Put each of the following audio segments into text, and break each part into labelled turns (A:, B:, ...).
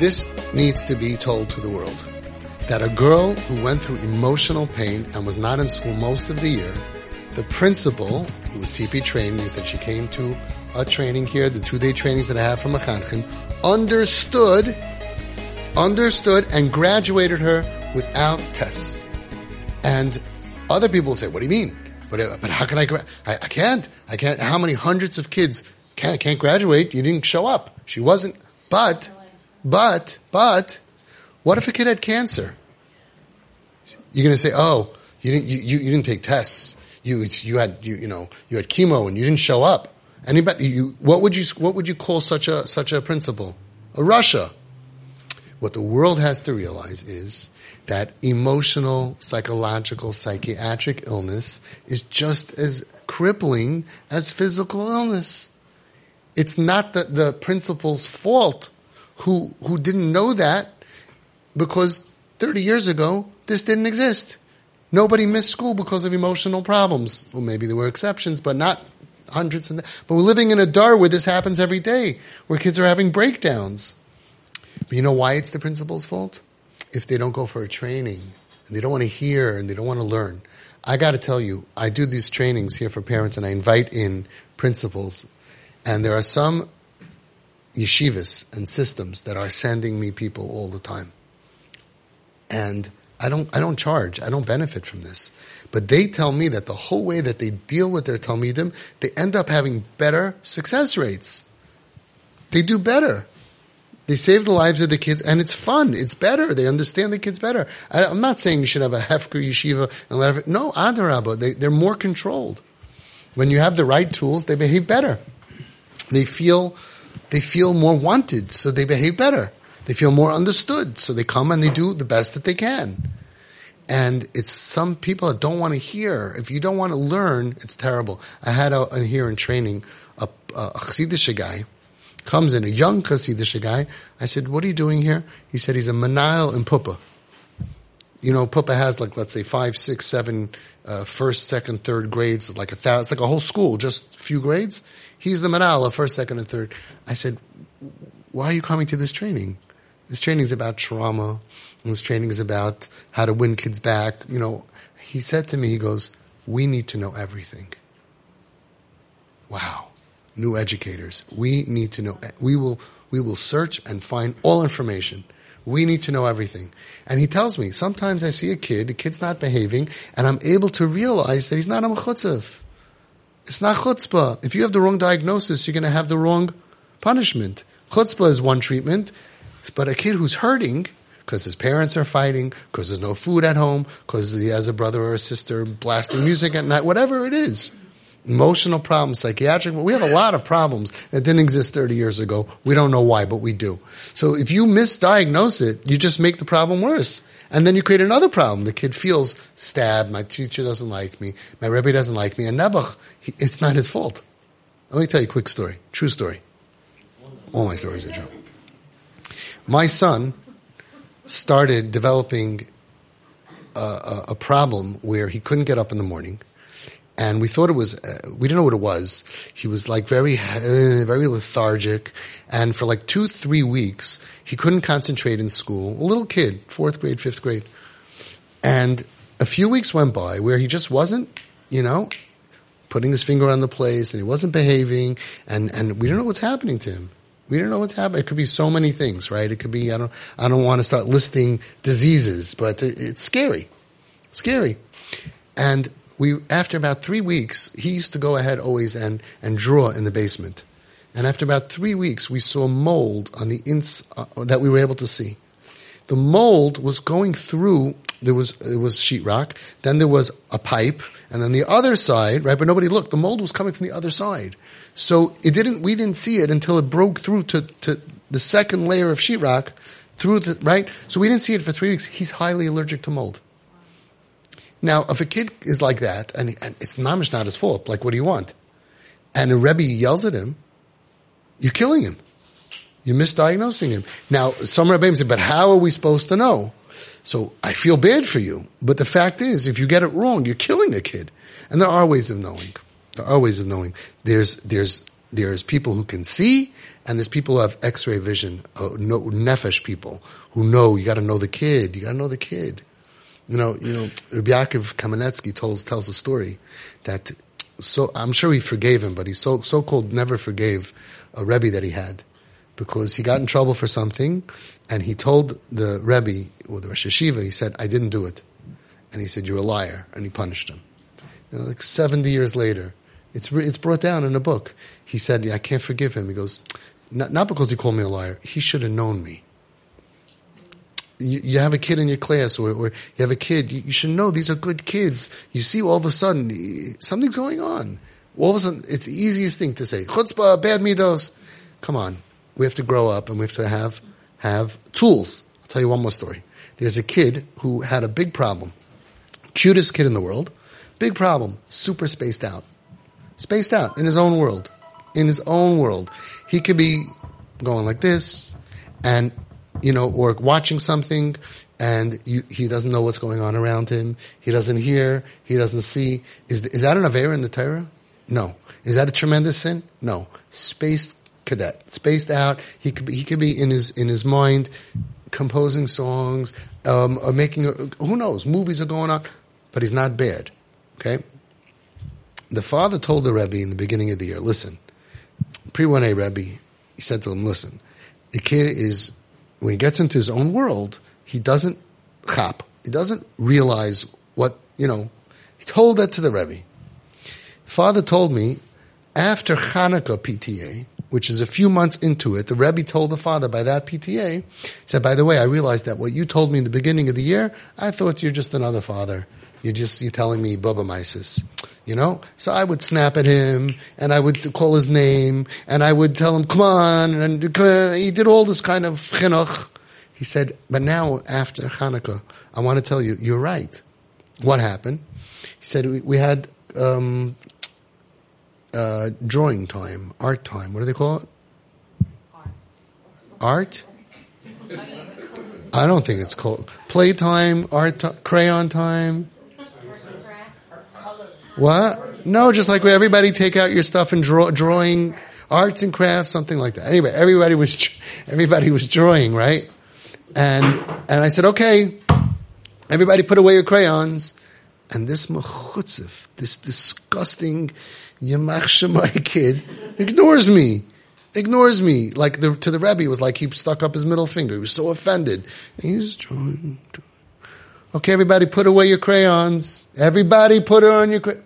A: This needs to be told to the world. That a girl who went through emotional pain and was not in school most of the year, the principal, who was TP trained, means that she came to a training here, the two-day trainings that I have from Mechanchim, understood, understood and graduated her without tests. And other people say, what do you mean? But, uh, but how can I, gra- I, I can't, I can't, how many hundreds of kids can't, can't graduate? You didn't show up. She wasn't, but, but, but, what if a kid had cancer? You're going to say, oh, you didn't, you, you, didn't take tests. You, you had, you, you know, you had chemo and you didn't show up. Anybody, you, what would you, what would you call such a, such a principal? A rasha. What the world has to realize is that emotional, psychological, psychiatric illness is just as crippling as physical illness. It's not the, the principal's fault who, who didn't know that because 30 years ago, this didn't exist. Nobody missed school because of emotional problems. Well, maybe there were exceptions, but not hundreds. And but we're living in a dar where this happens every day, where kids are having breakdowns. But you know why it's the principal's fault? If they don't go for a training and they don't want to hear and they don't want to learn. I got to tell you, I do these trainings here for parents and I invite in principals and there are some yeshivas and systems that are sending me people all the time. And I don't, I don't charge. I don't benefit from this. But they tell me that the whole way that they deal with their Talmidim, they end up having better success rates. They do better. They save the lives of the kids, and it's fun. It's better. They understand the kids better. I, am not saying you should have a hefker yeshiva and it, no, adarabah. They, they're more controlled. When you have the right tools, they behave better. They feel, they feel more wanted, so they behave better. They feel more understood, so they come and they do the best that they can. And it's some people that don't want to hear. If you don't want to learn, it's terrible. I had a here in training a, a Chassidish guy comes in, a young Chassidish guy. I said, what are you doing here? He said, he's a Manahel in Pupa. You know, Pupa has like, let's say five, six, seven, uh, first, second, third grades, like a thousand, it's like a whole school, just a few grades. He's the Manahel of first, second, and third. I said, why are you coming to this training? This training is about trauma. This training is about how to win kids back. You know, he said to me, he goes, we need to know everything. Wow new educators. We need to know. We will we will search and find all information. We need to know everything. And he tells me sometimes I see a kid, the kid's not behaving, and I'm able to realize that he's not a mechutzav. It's not chutzpah. If you have the wrong diagnosis, you're going to have the wrong punishment. Chutzpah is one treatment, but a kid who's hurting because his parents are fighting, because there's no food at home, because he has a brother or a sister blasting music at night, whatever it is emotional problems, psychiatric. We have a lot of problems that didn't exist 30 years ago. We don't know why, but we do. So if you misdiagnose it, you just make the problem worse. And then you create another problem. The kid feels stabbed. My teacher doesn't like me. My rebbe doesn't like me. And Nebuch, it's not his fault. Let me tell you a quick story. True story. All my stories are true. My son started developing a, a, a problem where he couldn't get up in the morning and we thought it was uh, we didn't know what it was. He was like very uh, very lethargic, and for like two three weeks he couldn't concentrate in school. A little kid, fourth grade, fifth grade, and a few weeks went by where he just wasn't, you know, putting his finger on the place, and he wasn't behaving, and and we don't know what's happening to him. We don't know what's happening. It could be so many things, right? It could be I don't I don't want to start listing diseases, but it's scary, scary, and we after about three weeks, he used to go ahead always and and draw in the basement. And after about three weeks, we saw mold on the ins uh, that we were able to see. The mold was going through. There was it was sheetrock. Then there was a pipe, and then the other side, right? But nobody looked. The mold was coming from the other side, so it didn't. We didn't see it until it broke through to to the second layer of sheetrock through the right. So we didn't see it for three weeks. He's highly allergic to mold. Now, if a kid is like that, and, and it's mamish not his fault, like what do you want? And a Rebbe yells at him, you're killing him. You're misdiagnosing him. Now, some Rebbeim say, but how are we supposed to know? So I feel bad for you. But the fact is, if you get it wrong, you're killing a kid. And there are ways of knowing. There are ways of knowing. There's, there's There's people who can see, and there's people who have X-ray vision, uh, no, nefesh people who know. You got to know the kid. You got to know the kid. You know, you know. Rabbi Yaakov Kamenetsky tells tells a story that so I'm sure he forgave him, but he so so called never forgave a rebbe that he had because he got in trouble for something, and he told the rebbe or the Rosh HaYeshiva, he said, "I didn't do it," and he said, "You're a liar," and he punished him. You know, like 70 years later, it's it's brought down in a book. He said, yeah, "I can't forgive him." He goes, "Not, not because he called me a liar. He should have known me." You, you, have a kid in your class, or, or you have a kid. You, you, should know these are good kids. You see, all of a sudden eh, something's going on. All of a sudden, it's the easiest thing to say. Chutzpah, bad midos. Come on, we have to grow up, and we have to have have tools. I'll tell you one more story. There's a kid who had a big problem. Cutest kid in the world. Big problem. Super spaced out. Spaced out in his own world. In his own world. He could be going like this and, you know, or watching something and you, he doesn't know what's going on around him. He doesn't hear. He doesn't see. Is, is that an Avera in the Torah? No. Is that a tremendous sin? No. Spaced cadet. Spaced out. He could be, he could be in his, in his mind composing songs, um, or making, who knows, movies are going on, but he's not bad. Okay? The father told the Rebbe in the beginning of the year, listen, pre 1A Rebbe, he said to him, listen, the kid is, when he gets into his own world, he doesn't chap, he doesn't realize what, you know, he told that to the Rebbe. Father told me, after Hanukkah PTA, which is a few months into it, the Rebbe told the father by that PTA, said, by the way, I realized that what you told me in the beginning of the year, I thought you're just another father. You're just, you're telling me Bubbe Meises. You know? So I would snap at him, and I would call his name, and I would tell him, come on, and he did all this kind of chinuch. He said, but now after Hanukkah, I want to tell you, you're right. What happened? He said, we, we had, um, uh, drawing time, art time. What do they call it? Art? I don't think it's called playtime, art, t- crayon time. What? No, just like everybody take out your stuff and draw, drawing arts and crafts, something like that. Anyway, everybody was, everybody was drawing, right? And, and I said, okay, everybody put away your crayons. And this mechutzif, this disgusting Yamach Shemai kid, ignores me. Ignores me. Like the, to the Rebbe, was like he stuck up his middle finger. He was so offended. And he's drawing, drawing. Okay, everybody put away your crayons. Everybody put on your crayons.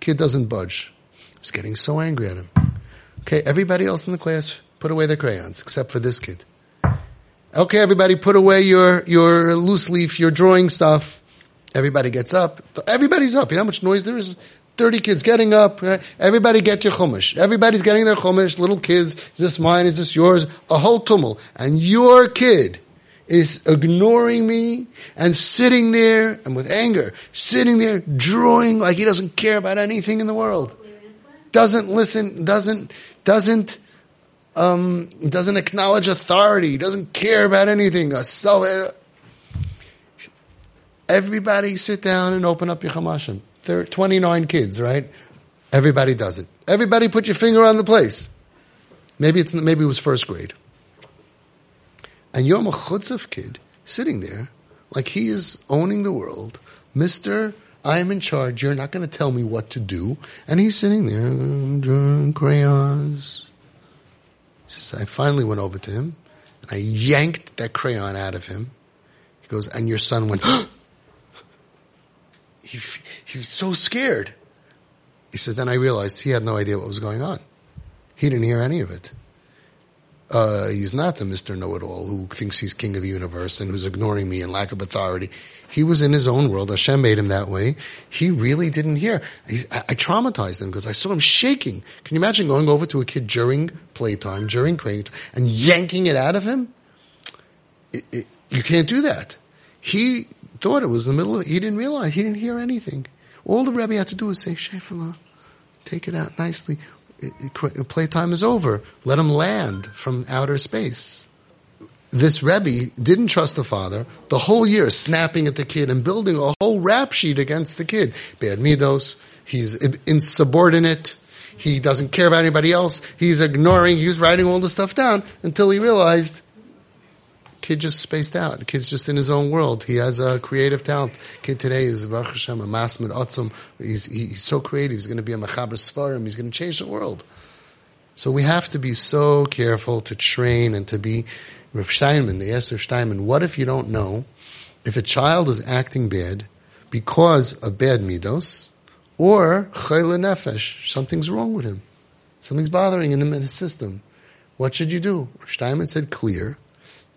A: Kid doesn't budge. I was getting so angry at him. Okay, everybody else in the class put away their crayons, except for this kid. Okay, everybody put away your, your loose leaf, your drawing stuff. Everybody gets up. Everybody's up. You know how much noise there is? 30 kids getting up. Everybody get your chumash. Everybody's getting their chumash. Little kids. Is this mine? Is this yours? A whole tumult. And your kid is ignoring me and sitting there and with anger, sitting there drawing like he doesn't care about anything in the world. Doesn't listen, doesn't, doesn't, um, doesn't acknowledge authority, doesn't care about anything. So, everybody sit down and open up your chumashim. 29 kids, right? Everybody does it. Everybody put your finger on the place. Maybe it's, maybe it was first grade. And you're a chutzif kid sitting there like he is owning the world. Mister, I am in charge. You're not going to tell me what to do. And he's sitting there drawing crayons. Says, I finally went over to him and I yanked that crayon out of him. He goes, and your son went, he, he was so scared. He says, then I realized he had no idea what was going on. He didn't hear any of it. Uh, he's not the Mr. Know-it-all who thinks he's king of the universe and who's ignoring me and lack of authority. He was in his own world. Hashem made him that way. He really didn't hear. I, I, traumatized him because I saw him shaking. Can you imagine going over to a kid during playtime, during crane and yanking it out of him? It, it, you can't do that. He thought it was the middle of it. He didn't realize. He didn't hear anything. All the Rebbe had to do was say, Shefala, take it out nicely playtime is over. Let him land from outer space. This Rebbe didn't trust the father the whole year, snapping at the kid and building a whole rap sheet against the kid. Bad midos. He's insubordinate. He doesn't care about anybody else. He's ignoring, he's writing all the stuff down until he realized kid just spaced out. Kid's just in his own world. He has a creative talent. Kid today is Baruch Hashem, a masmid atzum. He's, he's so creative. He's going to be a machaber svarim. He's going to change the world. So we have to be so careful to train and to be Rav Steinman, the Rav Steinman, what if you don't know if a child is acting bad because of bad midos or chayla nefesh, something's wrong with him. Something's bothering him in his system. What should you do? Steinman said clear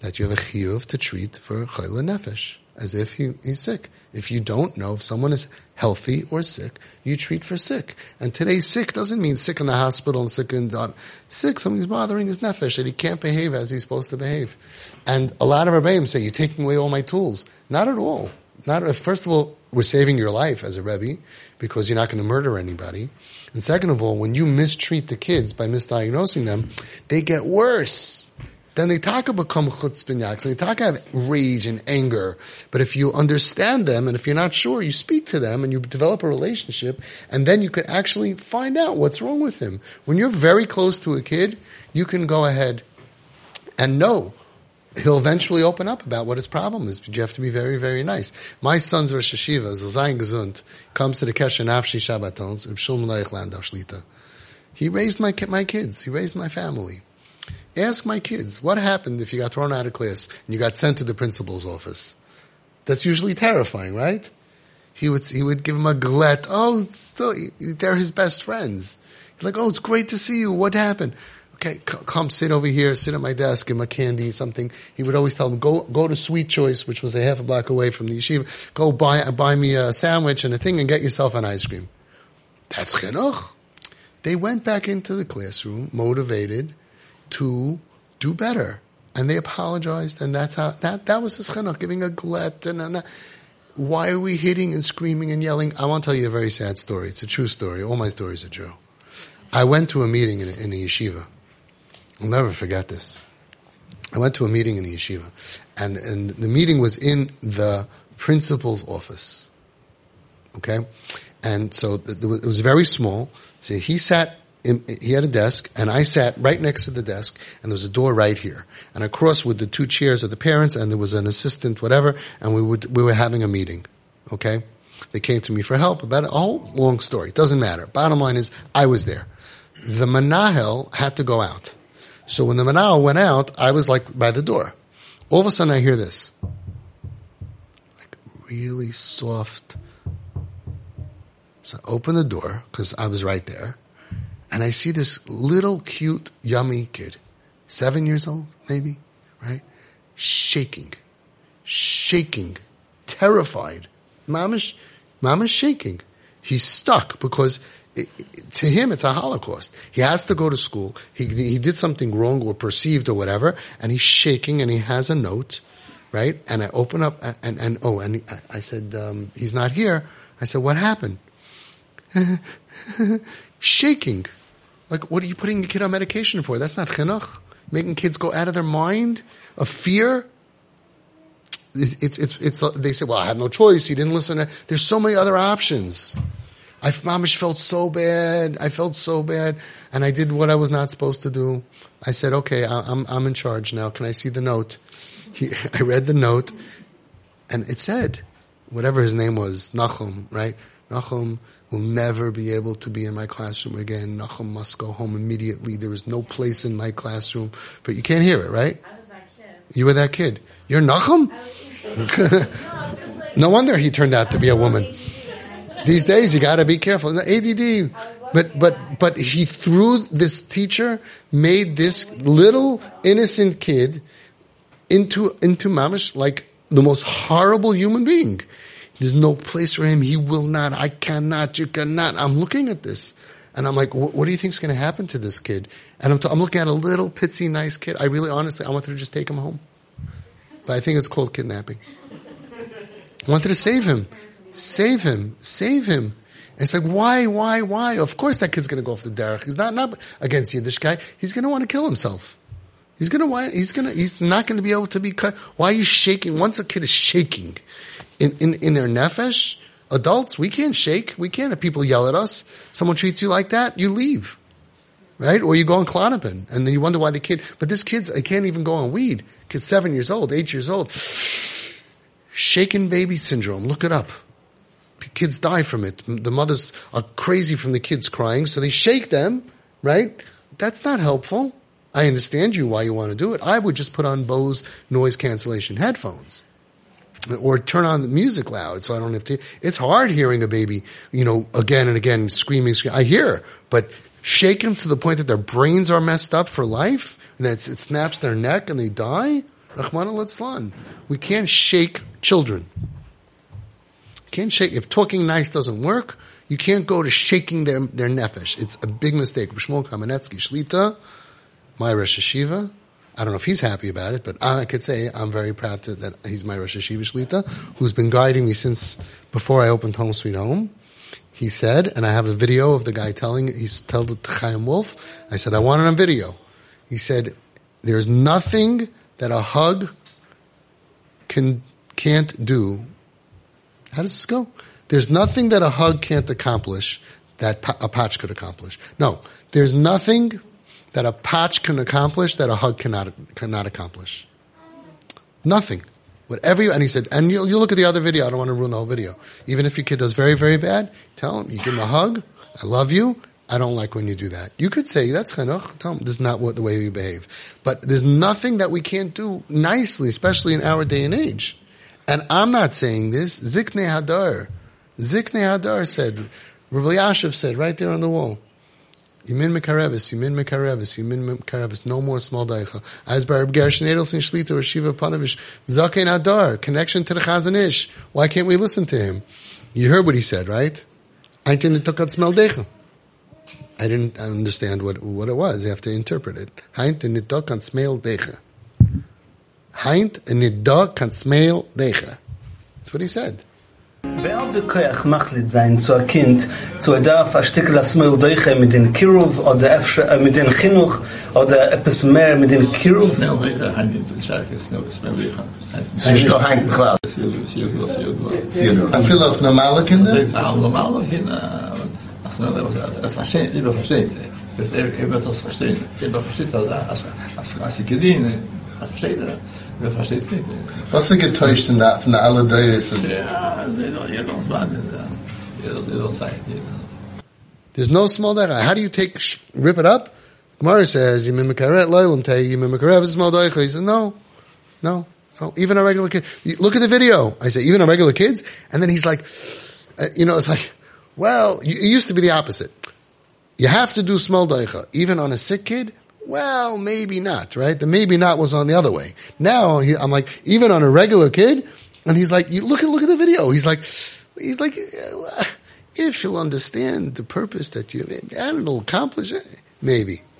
A: that you have a chiyuv to treat for chayla nefesh, as if he, he's sick. If you don't know if someone is healthy or sick, you treat for sick. And today sick doesn't mean sick in the hospital and sick in, uh, sick, something's bothering his nefesh that he can't behave as he's supposed to behave. And a lot of Rebbeim say, you're taking away all my tools. Not at all. Not, first of all, we're saving your life as a Rebbe because you're not going to murder anybody. And second of all, when you mistreat the kids by misdiagnosing them, they get worse then they talk become chutzpinyak. So they talk have rage and anger. But if you understand them and if you're not sure, you speak to them and you develop a relationship and then you could actually find out what's wrong with him. When you're very close to a kid, you can go ahead and know he'll eventually open up about what his problem is, but you have to be very, very nice. My son's Rosh HaYeshiva, Zazayin Gesund, comes to the Kesher Nafshi Shabbatons, He raised my, my kids. He raised my family. Ask my kids, what happened if you got thrown out of class and you got sent to the principal's office? That's usually terrifying, right? He would, he would give him a glet. Oh, so they're his best friends. He's like, oh, it's great to see you. What happened? Okay, come sit over here, sit at my desk, give him a candy, something. He would always tell them, go, go to Sweet Choice, which was a half a block away from the yeshiva. Go buy, buy me a sandwich and a thing and get yourself an ice cream. That's chinuch. They went back into the classroom, motivated, to do better. And they apologized, and that's how, that, that was his chinuch, giving a glet, and, and why are we hitting and screaming and yelling? I want to tell you a very sad story. It's a true story. All my stories are true. I went to a meeting in a, in a yeshiva. I'll never forget this. I went to a meeting in the yeshiva, and, and the meeting was in the principal's office. Okay? And so it was very small. So he sat in, he had a desk, and I sat right next to the desk, and there was a door right here. And across with the two chairs of the parents, and there was an assistant, whatever, and we would, we were having a meeting. Okay? They came to me for help about. A whole long story. Doesn't matter. Bottom line is, I was there. The manahel had to go out. So when the manahel went out, I was like by the door. All of a sudden I hear this. Like really soft. So I open the door, because I was right there and I see this little cute, yummy kid, seven years old, maybe, right? Shaking, shaking, terrified. Mama's, mama's shaking. He's stuck because it, it, to him it's a holocaust. He has to go to school. He, he did something wrong or perceived or whatever, and he's shaking and he has a note, right? And I open up and, and, and oh, and I said, um, he's not here. I said, what happened? shaking. Like, what are you putting your kid on medication for? That's not chinuch. Making kids go out of their mind of fear. It's, it's, it's, it's, they say, well, I had no choice. He didn't listen. There's so many other options. I, mamish felt so bad. I felt so bad. And I did what I was not supposed to do. I said, okay, I'm, I'm in charge now. Can I see the note? He, I read the note and it said, whatever his name was, Nachum, right? Nachum will never be able to be in my classroom again. Nachum must go home immediately. There is no place in my classroom. But you can't hear it, right?
B: I was that kid.
A: You were that kid. You're Nachum? no wonder he turned out to be a woman. These days you gotta be careful. ADD. But, but, but he threw this teacher, made this little innocent kid into, into mamish like the most horrible human being. There's no place for him. He will not. I cannot. You cannot. I'm looking at this. And I'm like, what, do you think is going to happen to this kid? And I'm, t- I'm looking at a little pitsy nice kid. I really, honestly, I wanted to just take him home. But I think it's called kidnapping. I wanted to save him. Save him. Save him. And it's like, why, why, why? Of course that kid's going to go off the derech. He's not, not against Yiddishkeit. He's going to want to kill himself. He's going to, he's going to, he's not going to be able to be cut. Why are you shaking? Once a kid is shaking, in, in, in their nefesh, Adults, we can't shake. We can't. If people yell at us, someone treats you like that, you leave. Right? Or you go on Klonopin and then you wonder why the kid, but this kid's, I can't even go on weed. Kid's seven years old, eight years old. Shaken baby syndrome. Look it up. Kids die from it. The mothers are crazy from the kids crying, so they shake them, right? That's not helpful. I understand you why you want to do it. I would just put on Bose noise cancellation headphones or turn on the music loud so I don't have to. It's hard hearing a baby, you know, again and again screaming. screaming. I hear, but shake them to the point that their brains are messed up for life and that it snaps their neck and they die. Rahman al We can't shake children. Can't shake, if talking nice doesn't work, you can't go to shaking their, their nefesh. It's a big mistake. Shmuel Kamenetsky Shlita, my Rosh HaYeshiva, I don't know if he's happy about it, but I could say I'm very proud to, that he's my Rosh HaYeshiva Shlita, who's been guiding me since before I opened Home Sweet Home. He said, and I have a video of the guy telling, he's told to Chaim Wolf. I said, I want it on video. He said, there's nothing that a hug can, can't do. How does this go? There's nothing that a hug can't accomplish that a patch could accomplish. No, there's nothing that a patch can accomplish that a hug cannot, cannot accomplish. Nothing. Whatever you, and he said, and you, you look at the other video, I don't want to ruin the whole video. Even if your kid does very, very bad, tell him, you give him a hug, I love you, I don't like when you do that. You could say, that's chinuch, tell him, this is not what, the way we behave. But there's nothing that we can't do nicely, especially in our day and age. And I'm not saying this, Zikne Hadar. Zikne Hadar said, Rabbi Yashiv said right there on the wall, Yimin Mekarevis, Yimin Mekarevis, Yimin Mekarevis, no more small daicha. As by Reb Gershon Edelstein Shlita or Shiva Ponevezh, Zakein Adar, connection to the Chazon Ish. Why can't we listen to him? You heard what he said, right? I didn't smell deicha. I didn't understand what, what it was. You have to interpret it. Heint and nidok kan smell deicha. Heint and nidok kan smell deicha. That's what he said.
B: Wer de der Koyach machlit sein zu a Kind, zu a Darf, a Stikel a Smeul Deiche mit den Kiruv, oder Efsche, äh, mit den Chinuch, oder etwas mehr mit den Kiruv?
C: Smeul Deiche, hain mit den es nur, es Smeul Deiche. Sie ist doch hain, klar. Sie
B: ist doch, sie ist doch, sie ist
A: doch. A viele auf normale Kinder?
C: A normale Kinder, a Smeul Deiche, a Fashin, ich ich bin Fashin, ich ich bin Fashin, ich ich bin Fashin, ich Wer versteht nicht.
A: Was ist getäuscht in der, von der alle Deures?
C: Ja, jeder uns warten. Jeder Zeit.
A: There's no small daicha. How do you take, rip it up? Gemara says, Yimim Mekaret Loilam Tei, Yimim Mekaret small daicha. He says, no, no, no. Even a regular kid. Look at the video. I say, even a regular kids? And then he's like, uh, you know, it's like, well, it used to be the opposite. You have to do small daicha. Even on a sick kid, well, maybe not, right? The maybe not was on the other way. Now he, I'm like, even on a regular kid, and he's like, you look at, look at the video. He's like, he's like, uh, if you'll understand the purpose that you, and it'll accomplish it, maybe.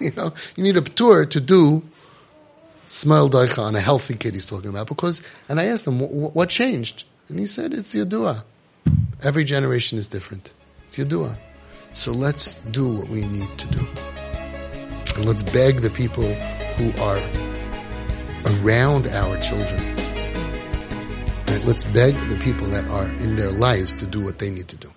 A: You know, you need a tour to do smile daicha on a healthy kid he's talking about because, and I asked him, what changed? And he said, it's Yadua. Every generation is different. It's Yadua. So let's do what we need to do. And let's beg the people who are around our children. Let's beg the people that are in their lives to do what they need to do.